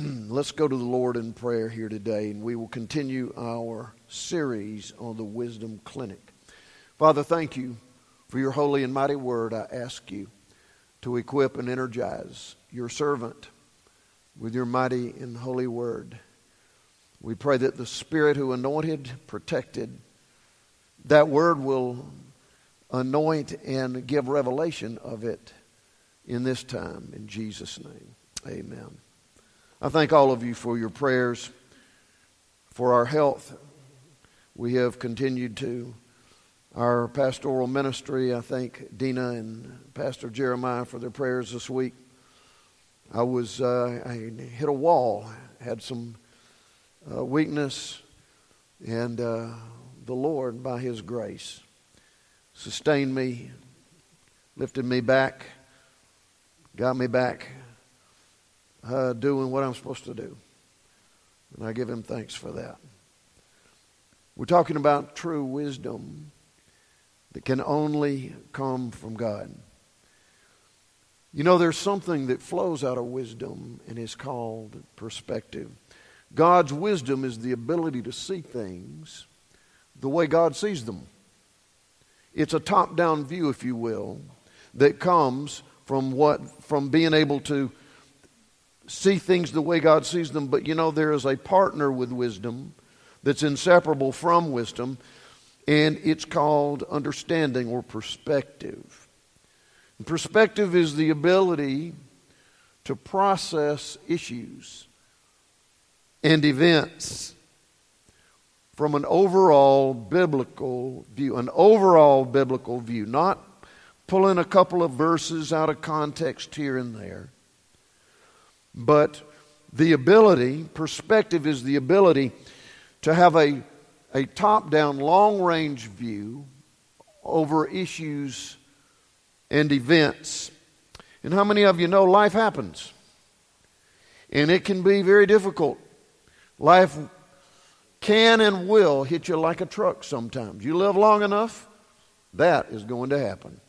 let's go to the Lord in prayer here today, and we will continue our series on the Wisdom Clinic. Father, thank you for your holy and mighty word. I ask you to equip and energize your servant with your mighty and holy word. We pray that the Spirit who anointed, protected, that word will anoint and give revelation of it in this time. In Jesus' name, amen. I thank all of you for your prayers for our health. We have continued to our pastoral ministry. I thank Dina and Pastor Jeremiah for their prayers this week. I was uh, I hit a wall, had some uh, weakness, and uh, the Lord, by His grace, sustained me, lifted me back, got me back uh, doing what I'm supposed to do. And I give him thanks for that. We're talking about true wisdom that can only come from God. You know, there's something that flows out of wisdom and is called perspective. God's wisdom is the ability to see things the way God sees them. It's a top down view, if you will, that comes from what from being able to see things the way God sees them, but you know, there is a partner with wisdom that's inseparable from wisdom, and it's called understanding or perspective. And perspective is the ability to process issues and events from an overall biblical view, an overall biblical view, not pulling a couple of verses out of context here and there but the ability, perspective is the ability to have a, a top down, long range view over issues and events. And how many of you know life happens? And it can be very difficult. Life can and will hit you like a truck sometimes. You live long enough, that is going to happen.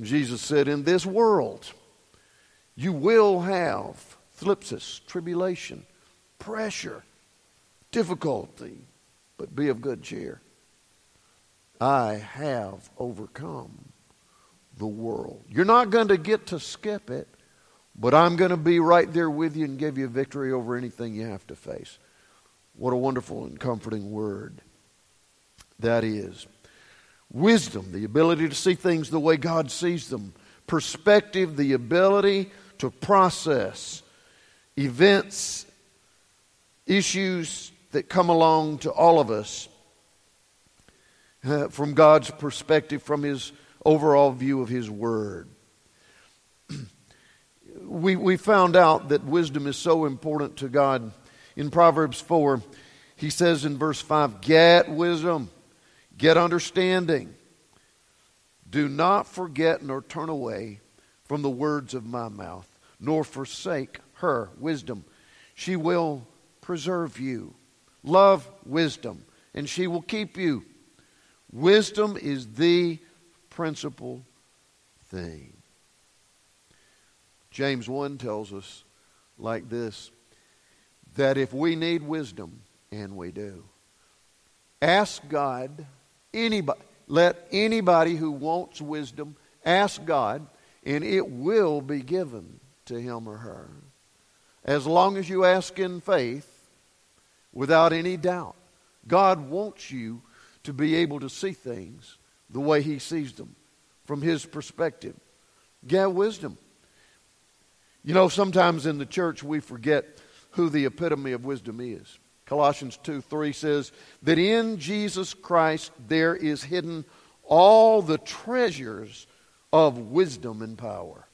Jesus said, In this world, you will have thlipsis, tribulation, pressure, difficulty, but be of good cheer. I have overcome the world. You're not going to get to skip it, but I'm going to be right there with you and give you victory over anything you have to face. What a wonderful and comforting word that is. Wisdom, the ability to see things the way God sees them. Perspective, the ability to process events, issues that come along to all of us uh, from God's perspective, from His overall view of His Word. we, we found out that wisdom is so important to God. In Proverbs 4, He says in verse 5 Get wisdom, get understanding. Do not forget nor turn away from the words of my mouth nor forsake her wisdom. She will preserve you. Love wisdom, and she will keep you. Wisdom is the principal thing. James 1 tells us like this that if we need wisdom, and we do, ask God, anybody, let anybody who wants wisdom ask God, and it will be given to him or her. As long as you ask in faith without any doubt. God wants you to be able to see things the way He sees them from His perspective. Get wisdom. You know, sometimes in the church we forget who the epitome of wisdom is. Colossians 2 3 says that in Jesus Christ there is hidden all the treasures of wisdom and power.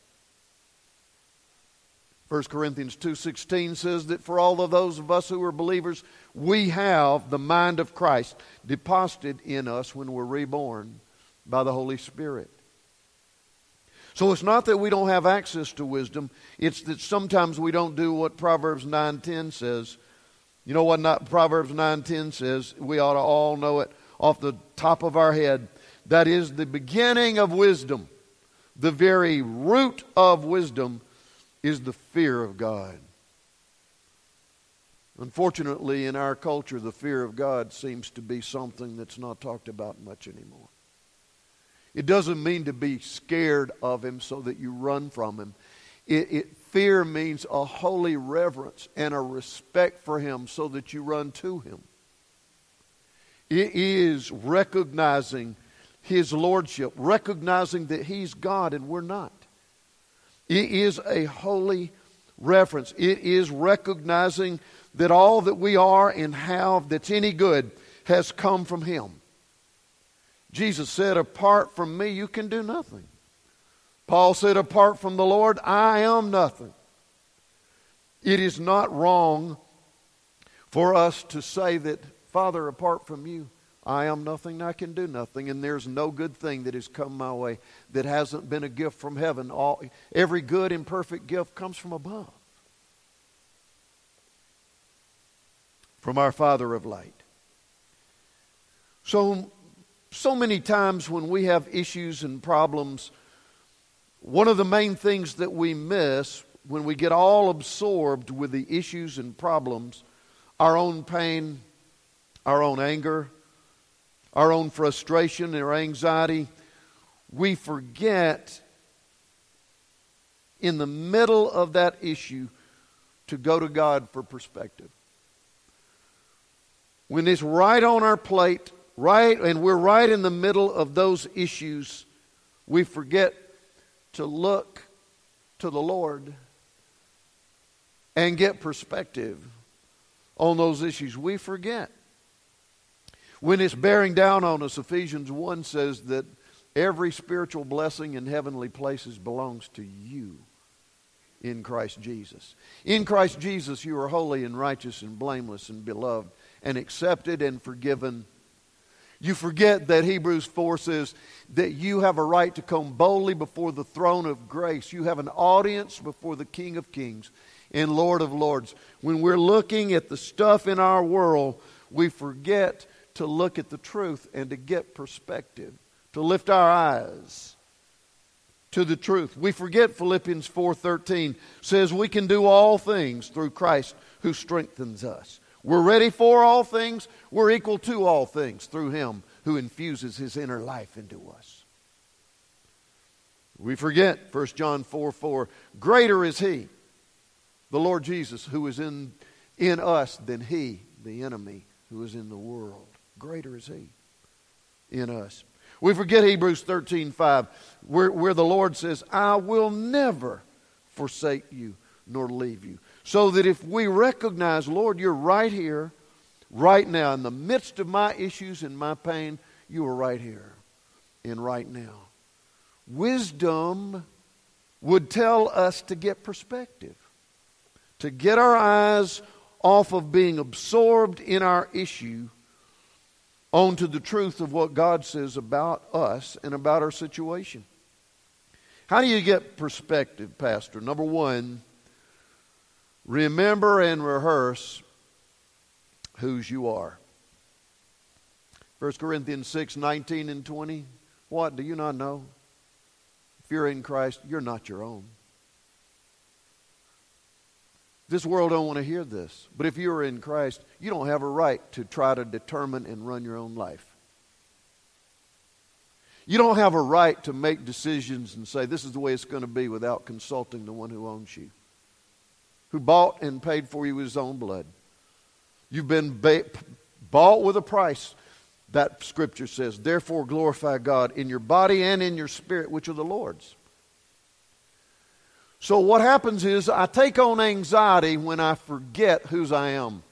1 Corinthians 2:16 says that for all of those of us who are believers, we have the mind of Christ deposited in us when we're reborn by the Holy Spirit. So it's not that we don't have access to wisdom, it's that sometimes we don't do what Proverbs 9:10 says. You know what not, Proverbs 9:10 says? We ought to all know it off the top of our head. That is the beginning of wisdom. The very root of wisdom is the fear of God. Unfortunately, in our culture, the fear of God seems to be something that's not talked about much anymore. It doesn't mean to be scared of Him so that you run from Him. It, it, fear means a holy reverence and a respect for Him so that you run to Him. It is recognizing His Lordship, recognizing that He's God and we're not. It is a holy reference. It is recognizing that all that we are and have that's any good has come from Him. Jesus said, Apart from me, you can do nothing. Paul said, Apart from the Lord, I am nothing. It is not wrong for us to say that, Father, apart from you, I am nothing, I can do nothing, and there's no good thing that has come my way that hasn't been a gift from heaven. All, every good and perfect gift comes from above, from our Father of light. So, so many times when we have issues and problems, one of the main things that we miss when we get all absorbed with the issues and problems, our own pain, our own anger, our own frustration our anxiety, we forget in the middle of that issue to go to God for perspective. When it's right on our plate, right, and we're right in the middle of those issues, we forget to look to the Lord and get perspective on those issues. We forget. When it's bearing down on us, Ephesians 1 says that every spiritual blessing in heavenly places belongs to you in Christ Jesus. In Christ Jesus, you are holy and righteous and blameless and beloved and accepted and forgiven. You forget that Hebrews 4 says that you have a right to come boldly before the throne of grace. You have an audience before the King of Kings and Lord of Lords. When we're looking at the stuff in our world, we forget to look at the truth and to get perspective, to lift our eyes to the truth. We forget Philippians 4:13 says we can do all things through Christ who strengthens us. We're ready for all things, we're equal to all things through him who infuses his inner life into us. We forget 1 John 4 4. Greater is he, the Lord Jesus, who is in, in us than he, the enemy, who is in the world greater is He in us. We forget Hebrews 13 5, where, where the Lord says, I will never forsake you nor leave you. So that if we recognize, Lord, you're right here, right now, in the midst of my issues and my pain, you are right here and right now. Wisdom would tell us to get perspective, to get our eyes off of being absorbed in our issue on to the truth of what God says about us and about our situation. How do you get perspective, Pastor? Number one, remember and rehearse whose you are. 1 Corinthians 6 19 and 20. What? Do you not know? If you're in Christ, you're not your own. This world don't want to hear this. But if you are in Christ, you don't have a right to try to determine and run your own life. You don't have a right to make decisions and say, this is the way it's going to be without consulting the one who owns you, who bought and paid for you with his own blood. You've been ba- bought with a price, that scripture says. Therefore, glorify God in your body and in your spirit, which are the Lord's. So, what happens is I take on anxiety when I forget whose I am.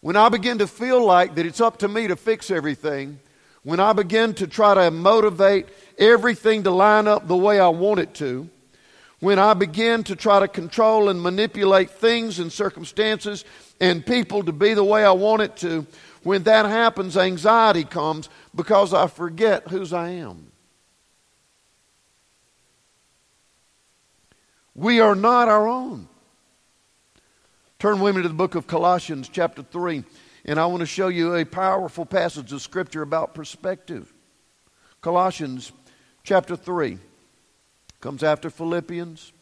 When I begin to feel like that it's up to me to fix everything, when I begin to try to motivate everything to line up the way I want it to, when I begin to try to control and manipulate things and circumstances and people to be the way I want it to, when that happens, anxiety comes because I forget whose I am. We are not our own. Turn with me to the book of Colossians, chapter 3, and I want to show you a powerful passage of Scripture about perspective. Colossians, chapter 3, comes after Philippians.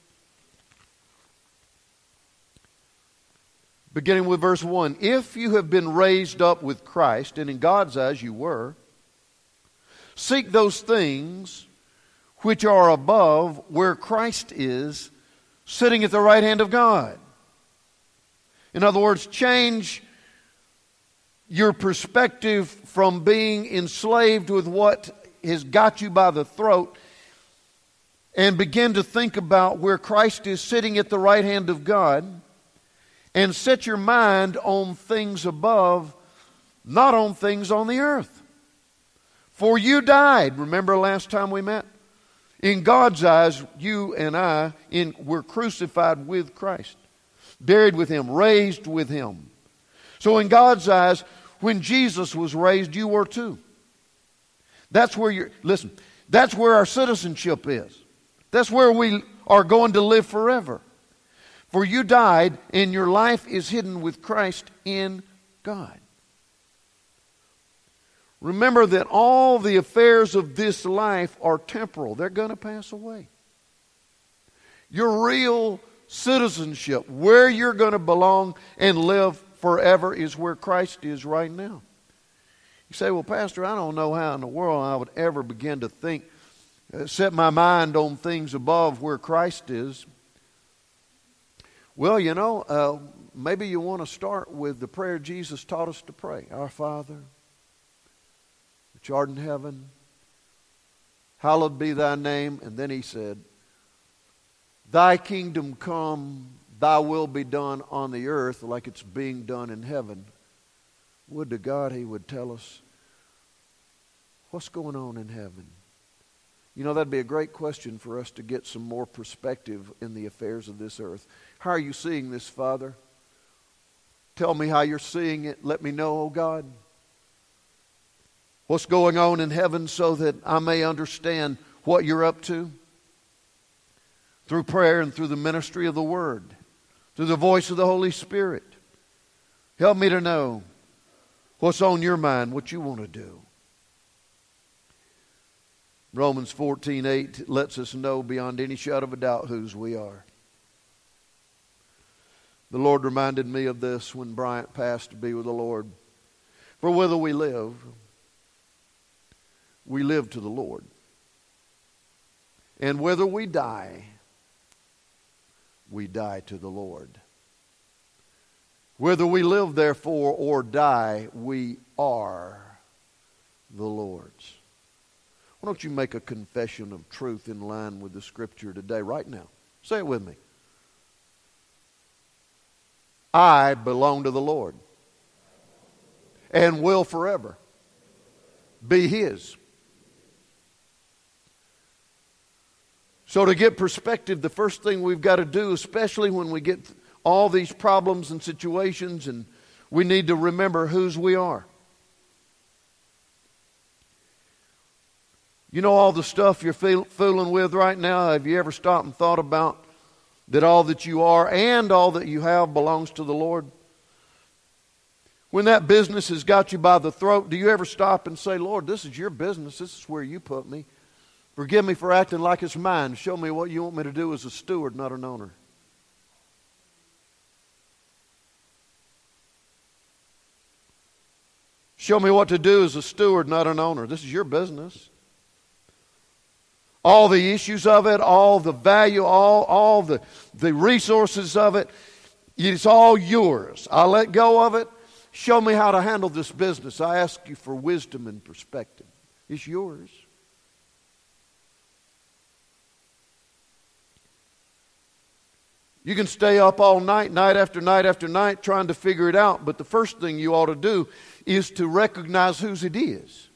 Beginning with verse 1 If you have been raised up with Christ, and in God's eyes you were, seek those things which are above where Christ is sitting at the right hand of God. In other words, change your perspective from being enslaved with what has got you by the throat and begin to think about where Christ is sitting at the right hand of God and set your mind on things above, not on things on the earth. For you died. Remember last time we met? In God's eyes, you and I in, were crucified with Christ, buried with Him, raised with Him. So, in God's eyes, when Jesus was raised, you were too. That's where you're, listen, that's where our citizenship is. That's where we are going to live forever. For you died, and your life is hidden with Christ in God. Remember that all the affairs of this life are temporal, they're going to pass away. Your real citizenship, where you're going to belong and live forever, is where Christ is right now. You say, Well, Pastor, I don't know how in the world I would ever begin to think, uh, set my mind on things above where Christ is. Well, you know, uh, maybe you want to start with the prayer Jesus taught us to pray Our Father in heaven, hallowed be thy name. And then he said, Thy kingdom come, thy will be done on the earth like it's being done in heaven. Would to God he would tell us what's going on in heaven. You know, that'd be a great question for us to get some more perspective in the affairs of this earth. How are you seeing this, Father? Tell me how you're seeing it. Let me know, oh God what's going on in heaven so that I may understand what you're up to? Through prayer and through the ministry of the Word, through the voice of the Holy Spirit. Help me to know what's on your mind, what you want to do. Romans 14:8 lets us know beyond any shadow of a doubt whose we are. The Lord reminded me of this when Bryant passed to be with the Lord. For whether we live, we live to the Lord. And whether we die, we die to the Lord. Whether we live, therefore, or die, we are the Lord's. Why don't you make a confession of truth in line with the Scripture today, right now? Say it with me. I belong to the Lord and will forever be His. So, to get perspective, the first thing we've got to do, especially when we get all these problems and situations, and we need to remember whose we are. You know all the stuff you're fooling with right now? Have you ever stopped and thought about that all that you are and all that you have belongs to the Lord? When that business has got you by the throat, do you ever stop and say, Lord, this is your business. This is where you put me. Forgive me for acting like it's mine. Show me what you want me to do as a steward, not an owner. Show me what to do as a steward, not an owner. This is your business. All the issues of it, all the value, all, all the, the resources of it, it's all yours. I let go of it. Show me how to handle this business. I ask you for wisdom and perspective. It's yours. You can stay up all night, night after night after night, trying to figure it out, but the first thing you ought to do is to recognize whose it is.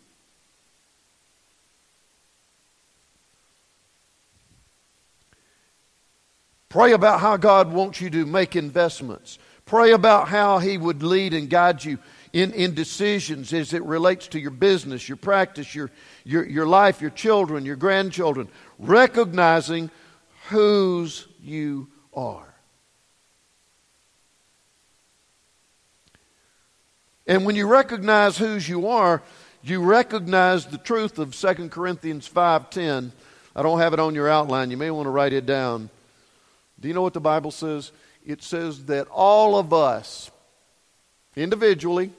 Pray about how God wants you to make investments. Pray about how He would lead and guide you in, in decisions as it relates to your business, your practice, your, your, your life, your children, your grandchildren. Recognizing whose you are. And when you recognize whose you are, you recognize the truth of 2 Corinthians 5:10. I don't have it on your outline. You may want to write it down. Do you know what the Bible says? It says that all of us individually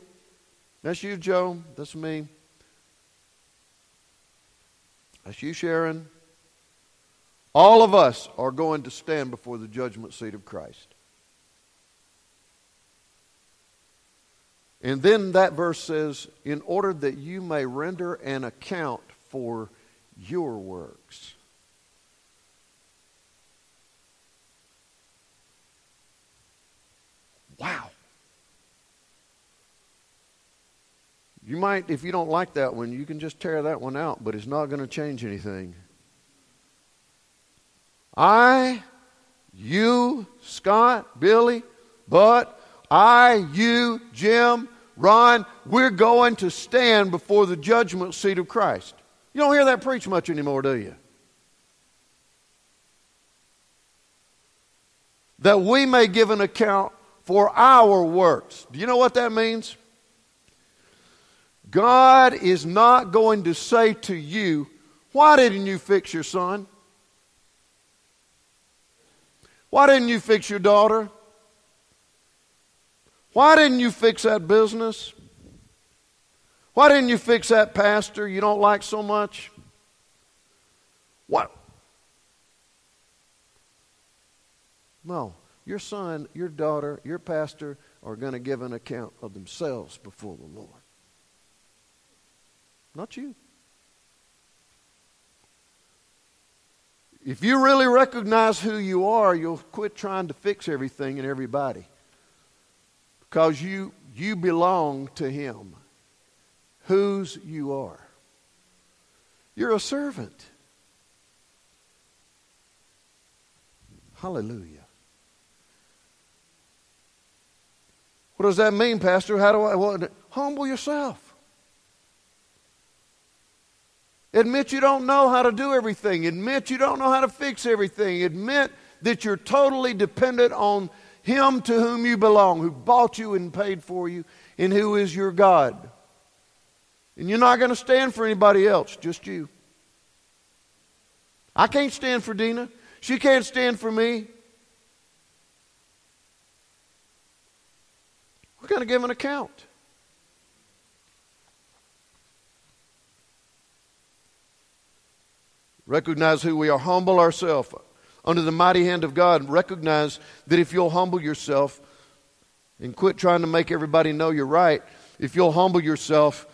that's you, Joe. That's me. That's you, Sharon. All of us are going to stand before the judgment seat of Christ. And then that verse says, in order that you may render an account for your works. Wow. You might, if you don't like that one, you can just tear that one out, but it's not going to change anything. I, you, Scott, Billy, but I, you, Jim, Ron, we're going to stand before the judgment seat of Christ. You don't hear that preached much anymore, do you? That we may give an account for our works. Do you know what that means? God is not going to say to you, Why didn't you fix your son? Why didn't you fix your daughter? Why didn't you fix that business? Why didn't you fix that pastor you don't like so much? What? No. Your son, your daughter, your pastor are going to give an account of themselves before the Lord. Not you. If you really recognize who you are, you'll quit trying to fix everything and everybody. Because you, you belong to Him. Whose you are. You're a servant. Hallelujah. What does that mean, Pastor? How do I? Well, humble yourself. Admit you don't know how to do everything. Admit you don't know how to fix everything. Admit that you're totally dependent on Him to whom you belong, who bought you and paid for you, and who is your God. And you're not going to stand for anybody else, just you. I can't stand for Dina. She can't stand for me. We're going to give an account. Recognize who we are. Humble ourselves under the mighty hand of God. Recognize that if you'll humble yourself and quit trying to make everybody know you're right, if you'll humble yourself,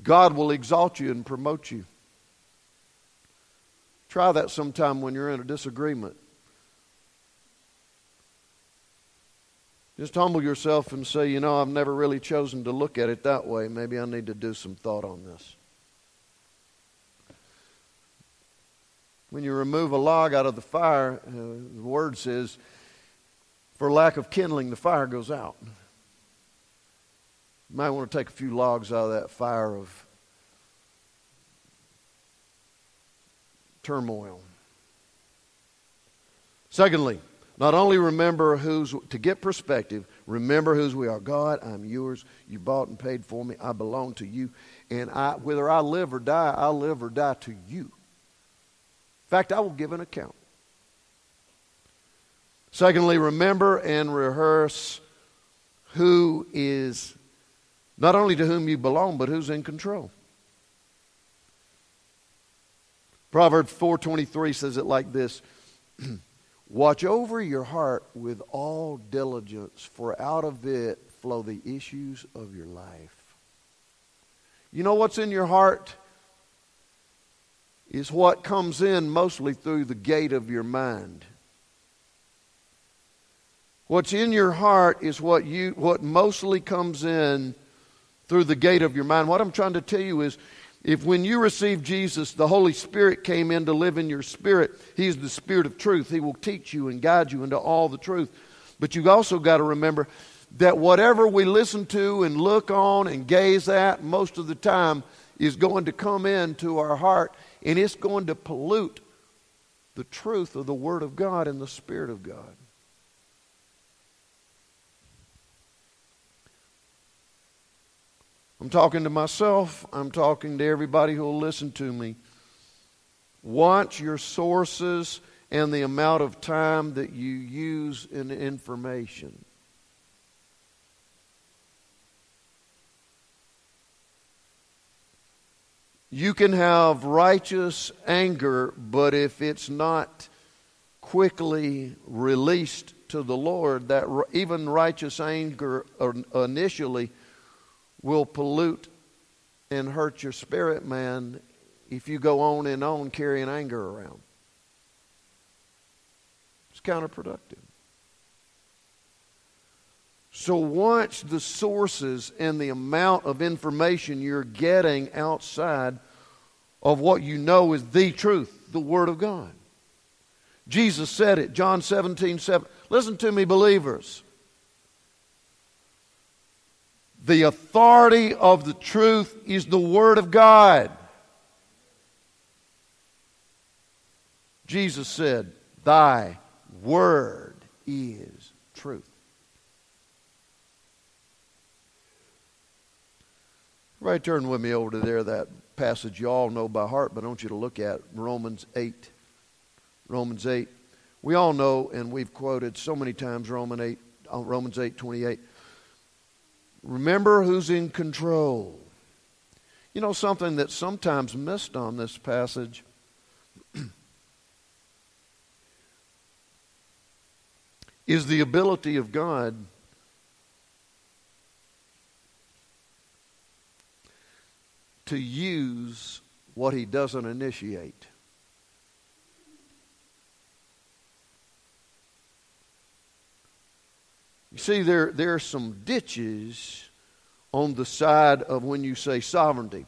God will exalt you and promote you. Try that sometime when you're in a disagreement. Just humble yourself and say, you know, I've never really chosen to look at it that way. Maybe I need to do some thought on this. When you remove a log out of the fire, uh, the word says, for lack of kindling, the fire goes out. You might want to take a few logs out of that fire of turmoil. Secondly, not only remember who's, to get perspective, remember whose we are. God, I'm yours. You bought and paid for me. I belong to you. And I, whether I live or die, I live or die to you fact, I will give an account. Secondly, remember and rehearse who is not only to whom you belong, but who's in control. Proverbs 4:23 says it like this: Watch over your heart with all diligence, for out of it flow the issues of your life. You know what's in your heart? Is what comes in mostly through the gate of your mind. What's in your heart is what you what mostly comes in through the gate of your mind. What I'm trying to tell you is If when you received Jesus, the Holy Spirit came in to live in your spirit, He's the Spirit of truth. He will teach you and guide you into all the truth. But you've also got to remember that whatever we listen to and look on and gaze at most of the time is going to come into our heart and it's going to pollute the truth of the Word of God and the Spirit of God. I'm talking to myself. I'm talking to everybody who will listen to me. Watch your sources and the amount of time that you use in information. You can have righteous anger, but if it's not quickly released to the Lord, that even righteous anger initially will pollute and hurt your spirit, man, if you go on and on carrying anger around. It's counterproductive. So watch the sources and the amount of information you're getting outside of what you know is the truth, the Word of God. Jesus said it, John 17, 7. Listen to me, believers. The authority of the truth is the Word of God. Jesus said, Thy Word is truth. Right, turn with me over to there, that passage you all know by heart, but I want you to look at Romans 8. Romans 8. We all know, and we've quoted so many times Romans 8, uh, Romans 8 28. Remember who's in control. You know, something that's sometimes missed on this passage is the ability of God to use what he doesn't initiate. You see, there, there are some ditches on the side of when you say sovereignty.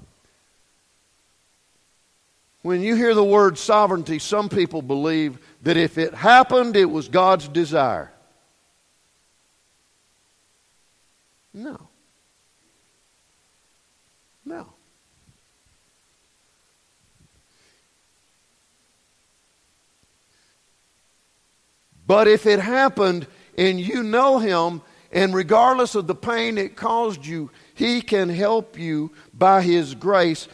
When you hear the word sovereignty, some people believe that if it happened, it was God's desire. No. But if it happened, and you know Him, and regardless of the pain it caused you, He can help you by His grace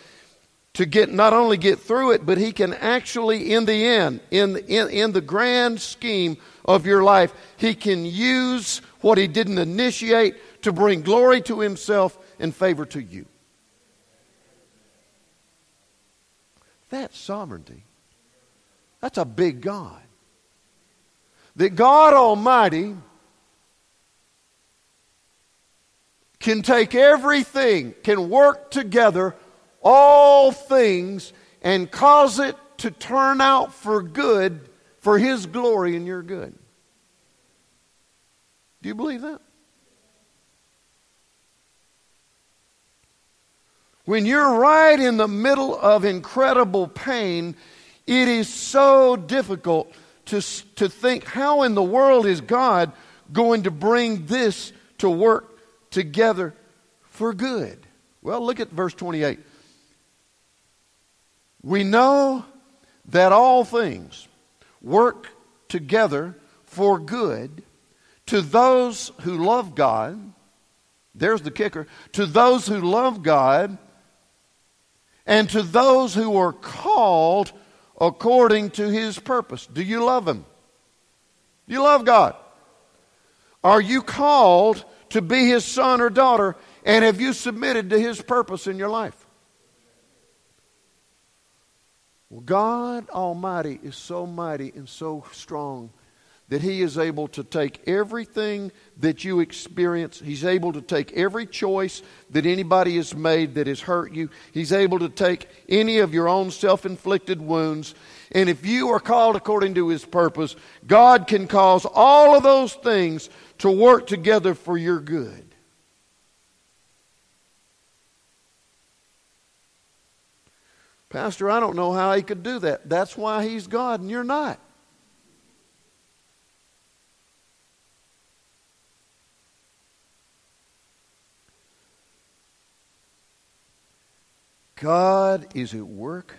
to get not only get through it, but He can actually, in the end, in, in, in the grand scheme of your life, He can use what He didn't initiate to bring glory to Himself and favor to you. That's sovereignty. That's a big God that God Almighty can take everything, can work together, all things, and cause it to turn out for good for His glory and your good. Do you believe that? When you're right in the middle of incredible pain, it is so difficult to, to think, how in the world is God going to bring this to work together for good? Well, look at verse 28. We know that all things work together for good to those who love God. There's the kicker. To those who love God and to those who are called according to his purpose. Do you love him? Do you love God? Are you called to be his son or daughter? And have you submitted to his purpose in your life? Well, God Almighty is so mighty and so strong that He is able to take everything that you experience. He's able to take every choice that anybody has made that has hurt you. He's able to take any of your own self inflicted wounds. And if you are called according to His purpose, God can cause all of those things to work together for your good. Pastor, I don't know how he could do that. That's why he's God and you're not. God is at work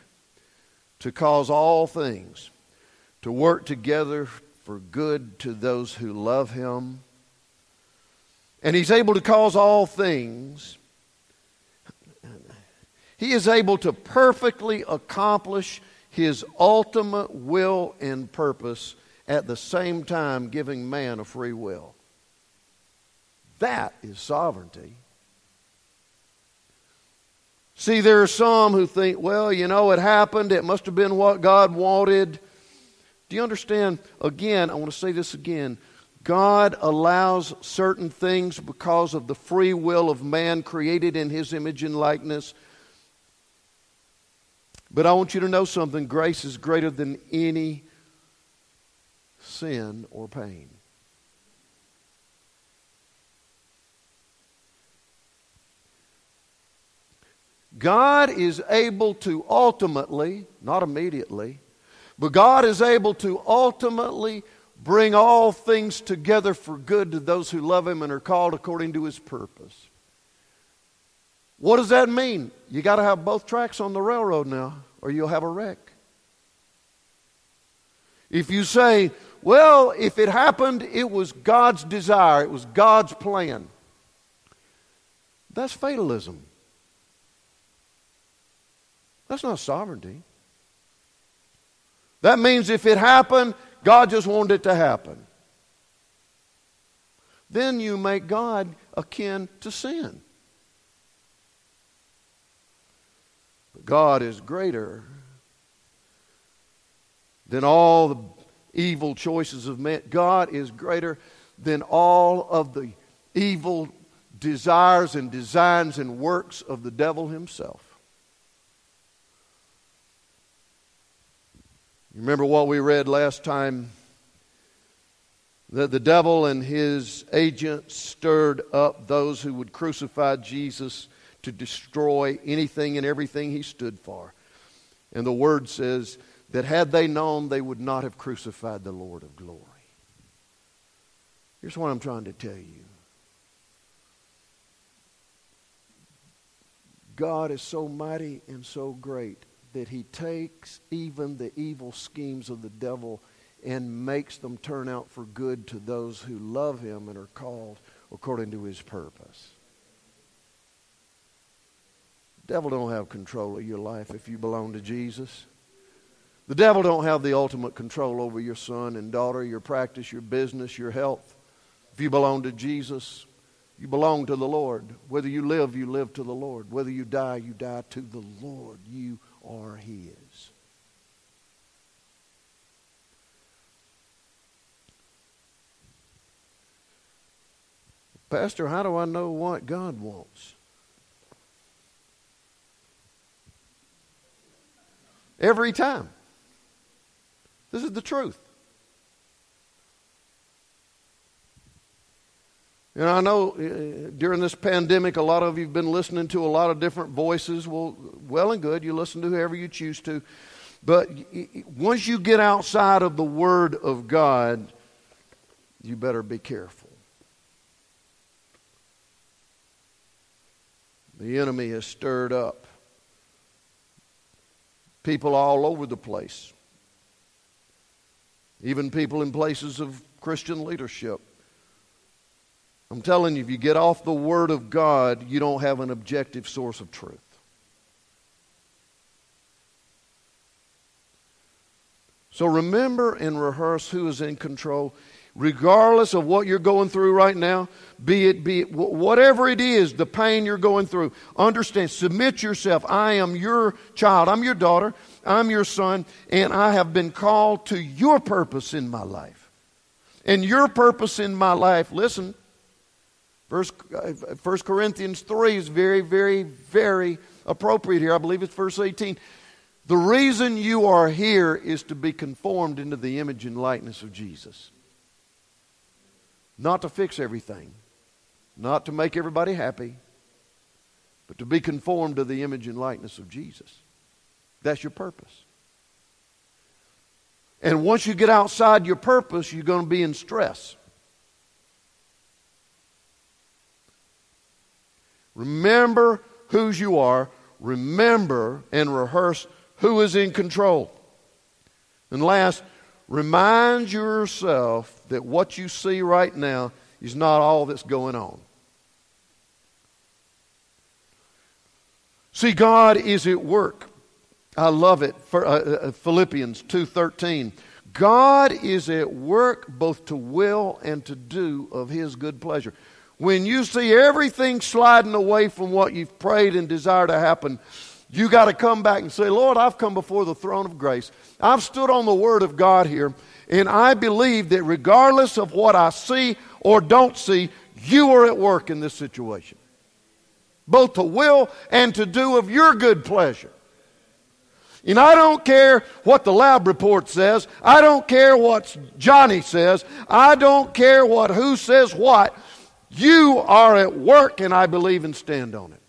to cause all things to work together for good to those who love him. And he's able to cause all things. He is able to perfectly accomplish his ultimate will and purpose at the same time giving man a free will. That is sovereignty. See, there are some who think, well, you know, it happened. It must have been what God wanted. Do you understand? Again, I want to say this again. God allows certain things because of the free will of man created in his image and likeness. But I want you to know something grace is greater than any sin or pain. God is able to ultimately, not immediately, but God is able to ultimately bring all things together for good to those who love Him and are called according to His purpose. What does that mean? You got to have both tracks on the railroad now, or you'll have a wreck. If you say, well, if it happened, it was God's desire, it was God's plan, that's fatalism. That's not sovereignty. That means if it happened, God just wanted it to happen. Then you make God akin to sin. But God is greater than all the evil choices of men. God is greater than all of the evil desires and designs and works of the devil himself. Remember what we read last time? That the devil and his agents stirred up those who would crucify Jesus to destroy anything and everything he stood for. And the word says that had they known, they would not have crucified the Lord of glory. Here's what I'm trying to tell you God is so mighty and so great that he takes even the evil schemes of the devil and makes them turn out for good to those who love him and are called according to his purpose. The devil don't have control of your life if you belong to Jesus. The devil don't have the ultimate control over your son and daughter, your practice, your business, your health. If you belong to Jesus, you belong to the Lord. Whether you live, you live to the Lord. Whether you die, you die to the Lord. You are His. Pastor, how do I know what God wants? Every time. This is the truth. And I know uh, during this pandemic, a lot of you have been listening to a lot of different voices. Well, well and good. You listen to whoever you choose to. But once you get outside of the Word of God, you better be careful. The enemy has stirred up people all over the place, even people in places of Christian leadership. I'm telling you, if you get off the Word of God, you don't have an objective source of truth. So remember and rehearse who is in control. Regardless of what you're going through right now, be it, be it whatever it is, the pain you're going through, understand, submit yourself. I am your child. I'm your daughter. I'm your son. And I have been called to your purpose in my life. And your purpose in my life, listen, First, 1 uh, Corinthians 3 is very, very, very appropriate here. I believe it's verse 18. The reason you are here is to be conformed into the image and likeness of Jesus. Not to fix everything, not to make everybody happy, but to be conformed to the image and likeness of Jesus. That's your purpose. And once you get outside your purpose, you're going to be in stress. Remember whose you are. Remember and rehearse who is in control. And last, remind yourself that what you see right now is not all that's going on. See, God is at work. I love it. For, uh, uh Philippians 2:13. God is at work both to will and to do of his good pleasure. When you see everything sliding away from what you've prayed and desire to happen, you got to come back and say, Lord, I've come before the throne of grace. I've stood on the word of God here, and I believe that regardless of what I see or don't see, you are at work in this situation both to will and to do of your good pleasure. And I don't care what the lab report says. I don't care what Johnny says. I don't care what who says what. You are at work, and I believe and stand on it.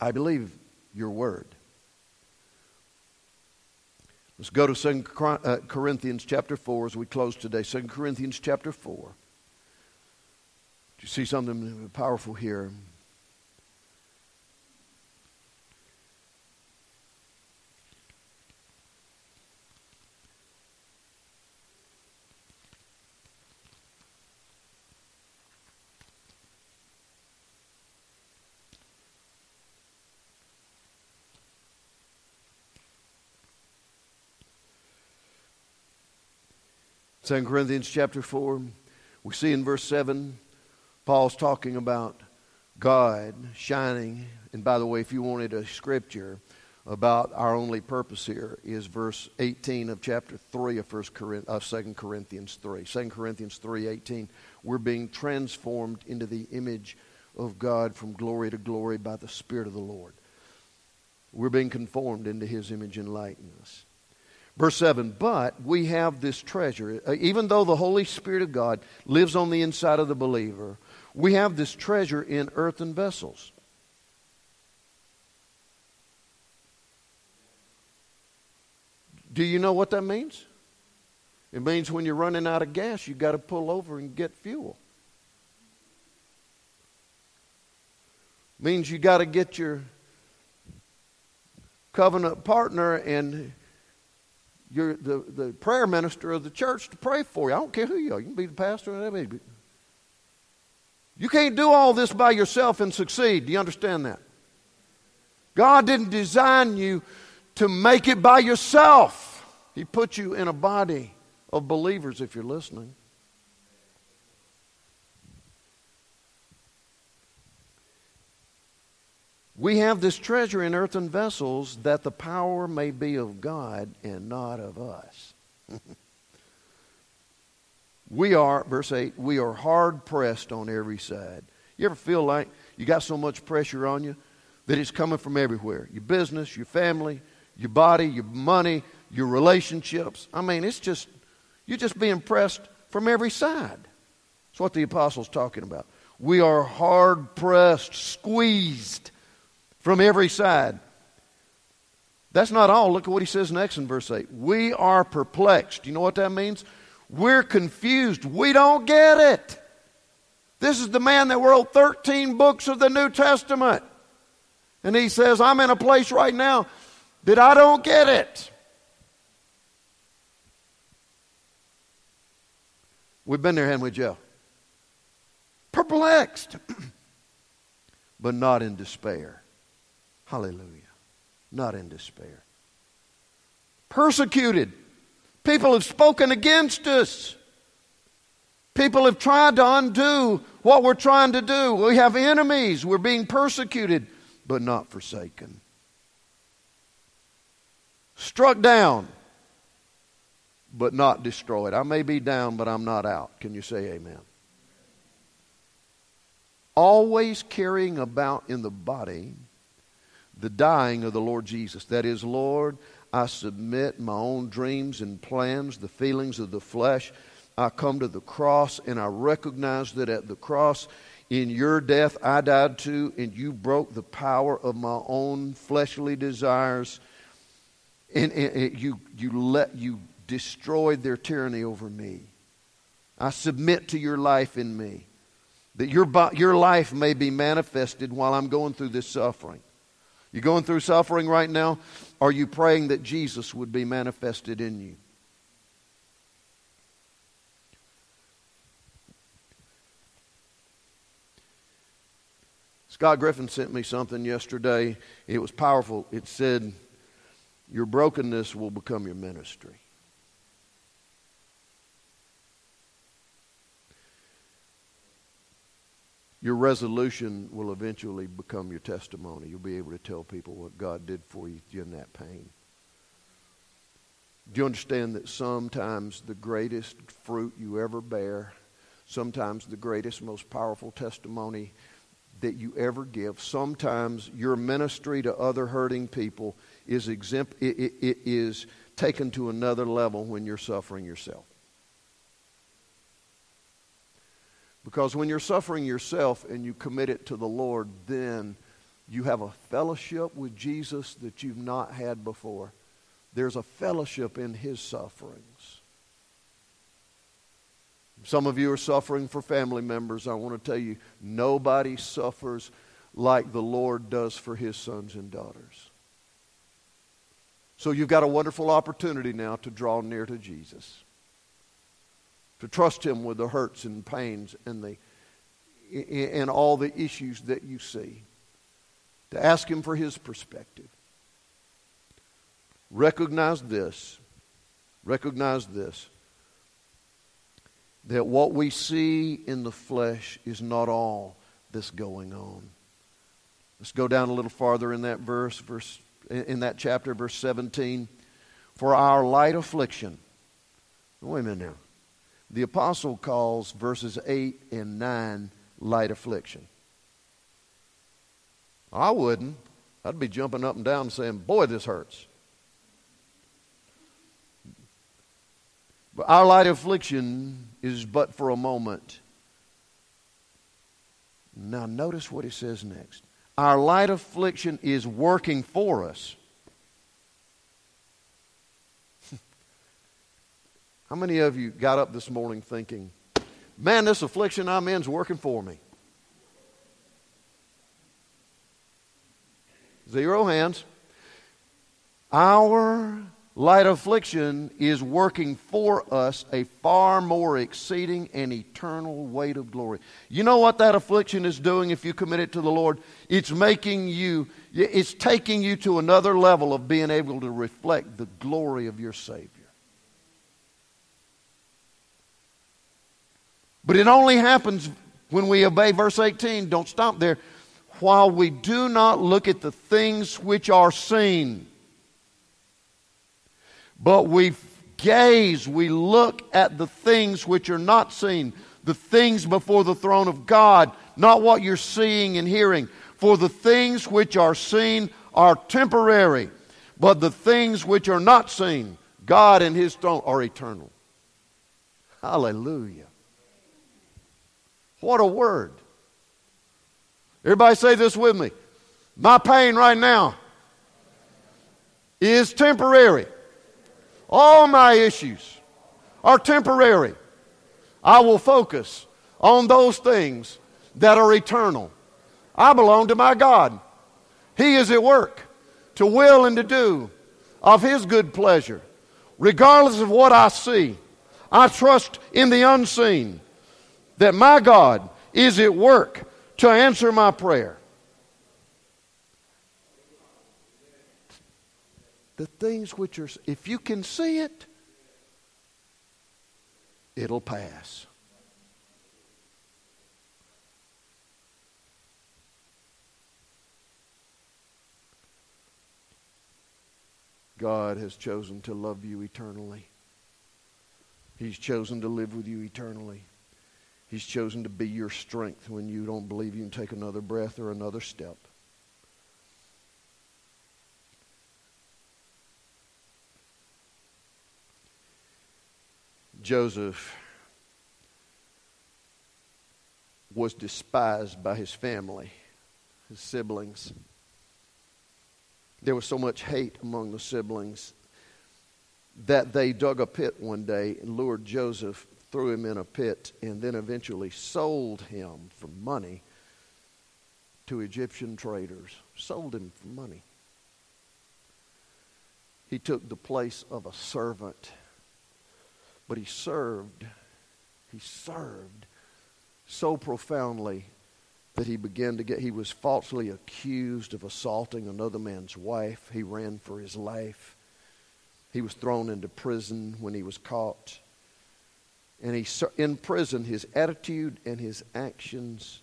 I believe your word. Let's go to 2 uh, Corinthians chapter 4 as we close today. 2 Corinthians chapter 4. Do You see something powerful here. Second Corinthians chapter 4, we see in verse 7 Paul's talking about God shining. And by the way, if you wanted a scripture about our only purpose here, is verse 18 of chapter 3 of, First Corinth, of 2 Corinthians 3. 2 Corinthians 3 18. We're being transformed into the image of God from glory to glory by the Spirit of the Lord. We're being conformed into his image and likeness. Verse 7 But we have this treasure, uh, even though the Holy Spirit of God lives on the inside of the believer, we have this treasure in earthen vessels. Do you know what that means? It means when you're running out of gas, you've got to pull over and get fuel. Means you got to get your covenant partner and your, the, the prayer minister of the church to pray for you. I don't care who you are. You can be the pastor or whatever. You can't do all this by yourself and succeed. Do you understand that? God didn't design you to make it by yourself. He put you in a body of believers if you're listening. We have this treasure in earthen vessels that the power may be of God and not of us. We are, verse 8, we are hard pressed on every side. You ever feel like you got so much pressure on you that it's coming from everywhere? Your business, your family, your body, your money, your relationships. I mean, it's just, you're just being pressed from every side. That's what the apostle's talking about. We are hard pressed, squeezed from every side. That's not all. Look at what he says next in verse 8. We are perplexed. You know what that means? We're confused. We don't get it. This is the man that wrote 13 books of the New Testament. And he says, I'm in a place right now that I don't get it. We've been there, haven't we, Joe? Perplexed, but not in despair. Hallelujah. Not in despair. Persecuted People have spoken against us. People have tried to undo what we're trying to do. We have enemies. We're being persecuted, but not forsaken. Struck down, but not destroyed. I may be down, but I'm not out. Can you say amen? Always carrying about in the body the dying of the Lord Jesus. That is, Lord, I submit my own dreams and plans, the feelings of the flesh. I come to the cross and I recognize that at the cross in your death I died too, and you broke the power of my own fleshly desires, and, and, and you, you, let, you destroyed their tyranny over me. I submit to your life in me, that your, your life may be manifested while I'm going through this suffering. You going through suffering right now? Are you praying that Jesus would be manifested in you? Scott Griffin sent me something yesterday. It was powerful. It said, Your brokenness will become your ministry. Your resolution will eventually become your testimony. You'll be able to tell people what God did for you in that pain. Do you understand that sometimes the greatest fruit you ever bear, sometimes the greatest, most powerful testimony that you ever give. Sometimes your ministry to other hurting people is exempt, it, it, it is taken to another level when you're suffering yourself. Because when you're suffering yourself and you commit it to the Lord, then you have a fellowship with Jesus that you've not had before. There's a fellowship in his sufferings. Some of you are suffering for family members. I want to tell you, nobody suffers like the Lord does for his sons and daughters. So you've got a wonderful opportunity now to draw near to Jesus, to trust him with the hurts and pains and, the, and all the issues that you see, to ask him for his perspective. Recognize this. Recognize this that what we see in the flesh is not all that's going on. Let's go down a little farther in that verse, verse in that chapter, verse 17. For our light affliction. Wait a minute now. The apostle calls verses 8 and 9 light affliction. I wouldn't. I'd be jumping up and down saying, Boy, this hurts. But our light affliction is but for a moment. Now, notice what he says next. Our light affliction is working for us. How many of you got up this morning thinking, man, this affliction I'm in is working for me? Zero hands. Our light affliction is working for us a far more exceeding and eternal weight of glory. You know what that affliction is doing if you commit it to the Lord? It's making you, it's taking you to another level of being able to reflect the glory of your Savior. But it only happens when we obey verse 18. Don't stop there. While we do not look at the things which are seen but we gaze, we look at the things which are not seen, the things before the throne of God, not what you're seeing and hearing. For the things which are seen are temporary, but the things which are not seen, God and His throne, are eternal. Hallelujah. What a word. Everybody say this with me. My pain right now is temporary. All my issues are temporary. I will focus on those things that are eternal. I belong to my God. He is at work to will and to do of His good pleasure. Regardless of what I see, I trust in the unseen that my God is at work to answer my prayer. the things which are, if you can see it, it'll pass. God has chosen to love you eternally. He's chosen to live with you eternally. He's chosen to be your strength when you don't believe you can take another breath or another step. Joseph was despised by his family, his siblings. There was so much hate among the siblings that they dug a pit one day and lured Joseph, threw him in a pit, and then eventually sold him for money to Egyptian traders. Sold him for money. He took the place of a servant, but he served, he served so profoundly that he began to get, he was falsely accused of assaulting another man's wife. He ran for his life. He was thrown into prison when he was caught. And he, in prison, his attitude and his actions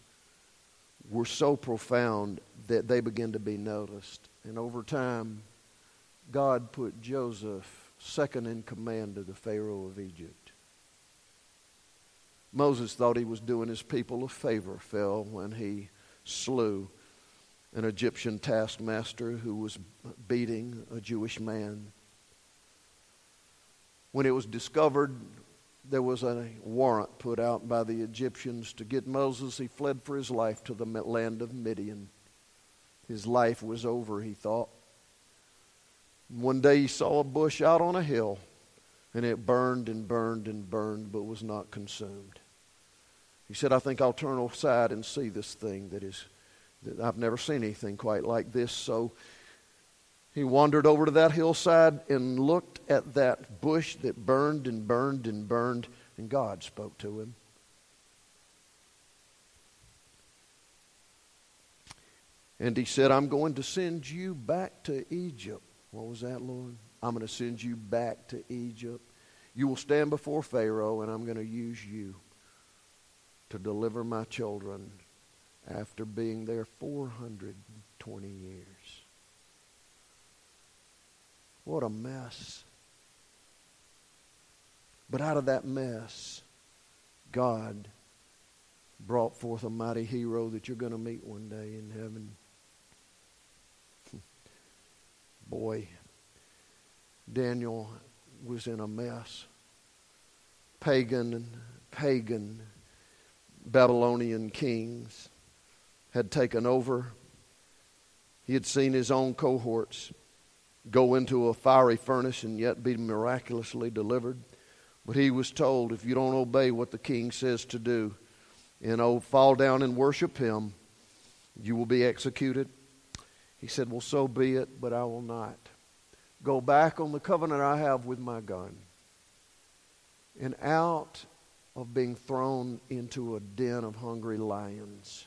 were so profound that they began to be noticed. And over time, God put Joseph second in command to the Pharaoh of Egypt. Moses thought he was doing his people a favor, fell when he slew an Egyptian taskmaster who was beating a Jewish man. When it was discovered there was a warrant put out by the Egyptians to get Moses, he fled for his life to the land of Midian. His life was over, he thought. One day he saw a bush out on a hill, and it burned and burned and burned, but was not consumed. He said, I think I'll turn aside and see this thing that is, that I've never seen anything quite like this. So he wandered over to that hillside and looked at that bush that burned and burned and burned, and God spoke to him. And he said, I'm going to send you back to Egypt. What was that, Lord? I'm going to send you back to Egypt. You will stand before Pharaoh, and I'm going to use you to deliver my children after being there 420 years. What a mess. But out of that mess, God brought forth a mighty hero that you're going to meet one day in heaven. Boy, Daniel was in a mess. Pagan, pagan Babylonian kings had taken over. He had seen his own cohorts go into a fiery furnace and yet be miraculously delivered. But he was told, if you don't obey what the king says to do, and oh, fall down and worship him, you will be executed. He said, Well, so be it, but I will not. Go back on the covenant I have with my God. And out of being thrown into a den of hungry lions,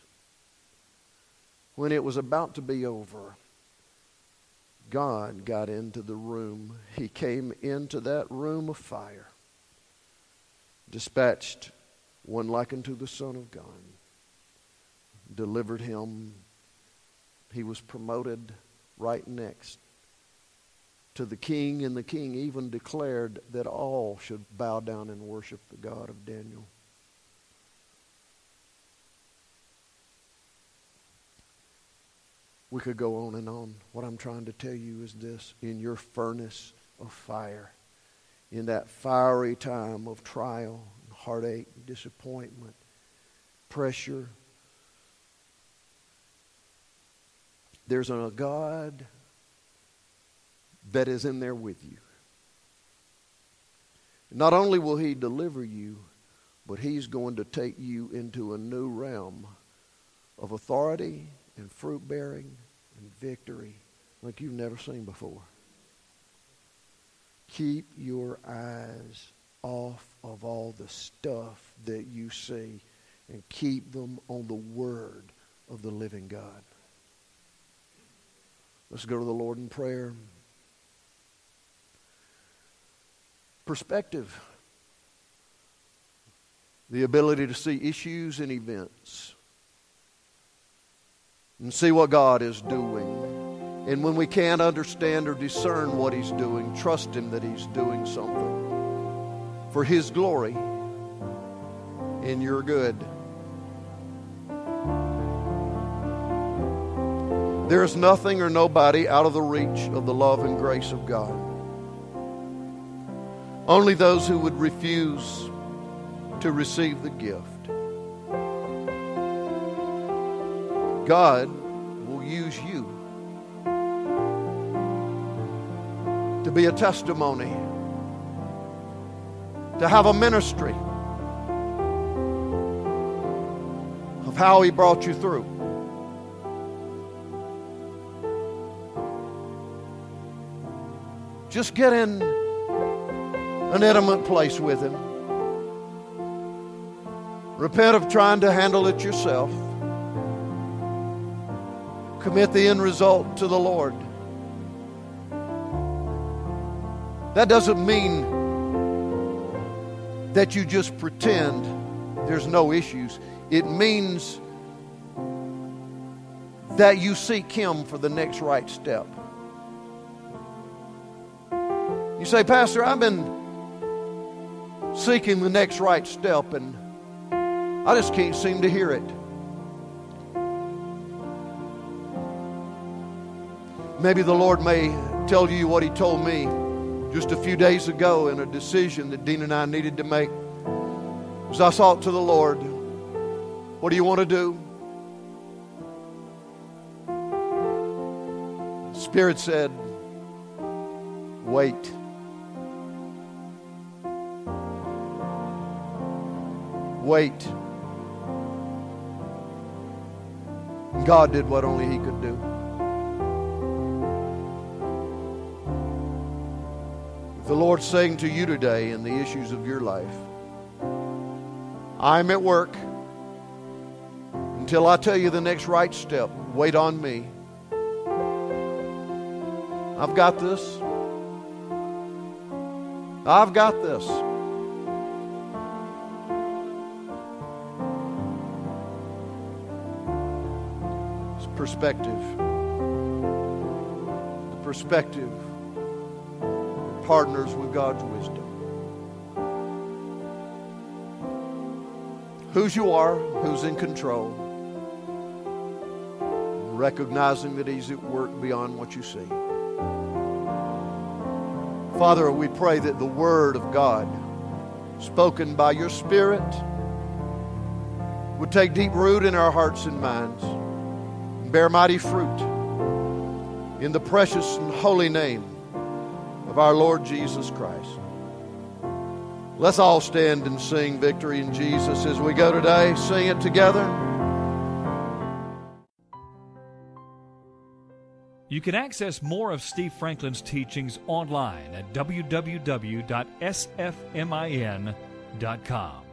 when it was about to be over, God got into the room. He came into that room of fire, dispatched one like unto the Son of God, delivered him. He was promoted right next to the king, and the king even declared that all should bow down and worship the God of Daniel. We could go on and on. What I'm trying to tell you is this in your furnace of fire, in that fiery time of trial, heartache, disappointment, pressure, there's a God that is in there with you. Not only will He deliver you, but He's going to take you into a new realm of authority and fruit bearing and victory like you've never seen before. Keep your eyes off of all the stuff that you see and keep them on the Word of the living God. Let's go to the Lord in prayer. Perspective. The ability to see issues and events and see what God is doing. And when we can't understand or discern what He's doing, trust Him that He's doing something for His glory and your good. There is nothing or nobody out of the reach of the love and grace of God. Only those who would refuse to receive the gift. God will use you to be a testimony, to have a ministry of how He brought you through. Just get in an intimate place with Him. Repent of trying to handle it yourself. Commit the end result to the Lord. That doesn't mean that you just pretend there's no issues. It means that you seek Him for the next right step. You say, Pastor, I've been seeking the next right step and I just can't seem to hear it. Maybe the Lord may tell you what He told me just a few days ago in a decision that Dean and I needed to make. As I sought to the Lord, what do you want to do? The Spirit said, Wait. Wait. God did what only He could do. The Lord's saying to you today in the issues of your life, I'm at work until I tell you the next right step, wait on me. I've got this. I've got this. It's perspective. The perspective partners with God's wisdom. Whose you are, who's in control. Recognizing that He's at work beyond what you see. Father, we pray that the Word of God, spoken by your Spirit, would take deep root in our hearts and minds and bear mighty fruit in the precious and holy name of our Lord Jesus Christ. Let's all stand and sing Victory in Jesus as we go today. Sing it together. You can access more of Steve Franklin's teachings online at www.sfmin.com.